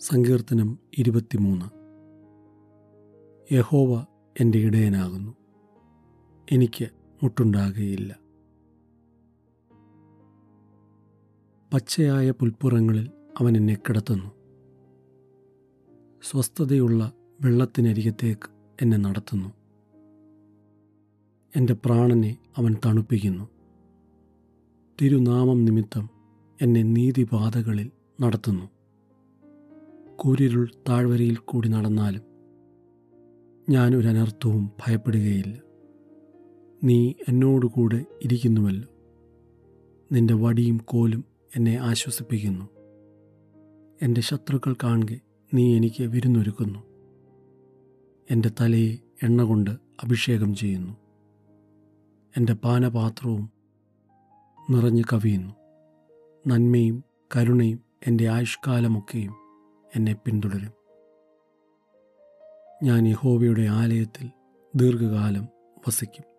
സങ്കീർത്തനം ഇരുപത്തിമൂന്ന്. യഹോവ എന്റെ ഇടയനാകുന്നു. എനിക്ക് മുട്ടുണ്ടാകുകയില്ല. പച്ചയായ പുൽപ്പുറങ്ങളിൽ അവൻ എന്നെ കിടത്തുന്നു. സ്വസ്ഥതയുള്ള വെള്ളത്തിനരികത്തേക്ക് എന്നെ നടത്തുന്നു. എന്റെ പ്രാണനെ അവൻ തണുപ്പിക്കുന്നു. തിരുനാമം നിമിത്തം എന്നെ നീതിപാതകളിൽ നടത്തുന്നു. കൂരിരുൾ താഴ്വരയിൽ കൂടി നടന്നാലും അനർത്ഥവും ഭയപ്പെടുകയില്ല. നീ എന്നോടുകൂടെ ഇരിക്കുന്നുവല്ലോ. നിന്റെ വടിയും കോലും എന്നെ ആശ്വസിപ്പിക്കുന്നു. എന്റെ ശത്രുക്കൾ കാണുക നീ എനിക്ക് വിരുന്നൊരുക്കുന്നു. എന്റെ തലയെ എണ്ണ കൊണ്ട് അഭിഷേകം ചെയ്യുന്നു. എന്റെ പാനപാത്രവും നിറഞ്ഞു കവിയുന്നു. നന്മയും കരുണയും എന്റെ ആയുഷ്കാലമൊക്കെയും എന്നെ പിന്തുടരും. ഞാൻ യഹോവയുടെ ആലയത്തിൽ ദീർഘകാലം വസിക്കും.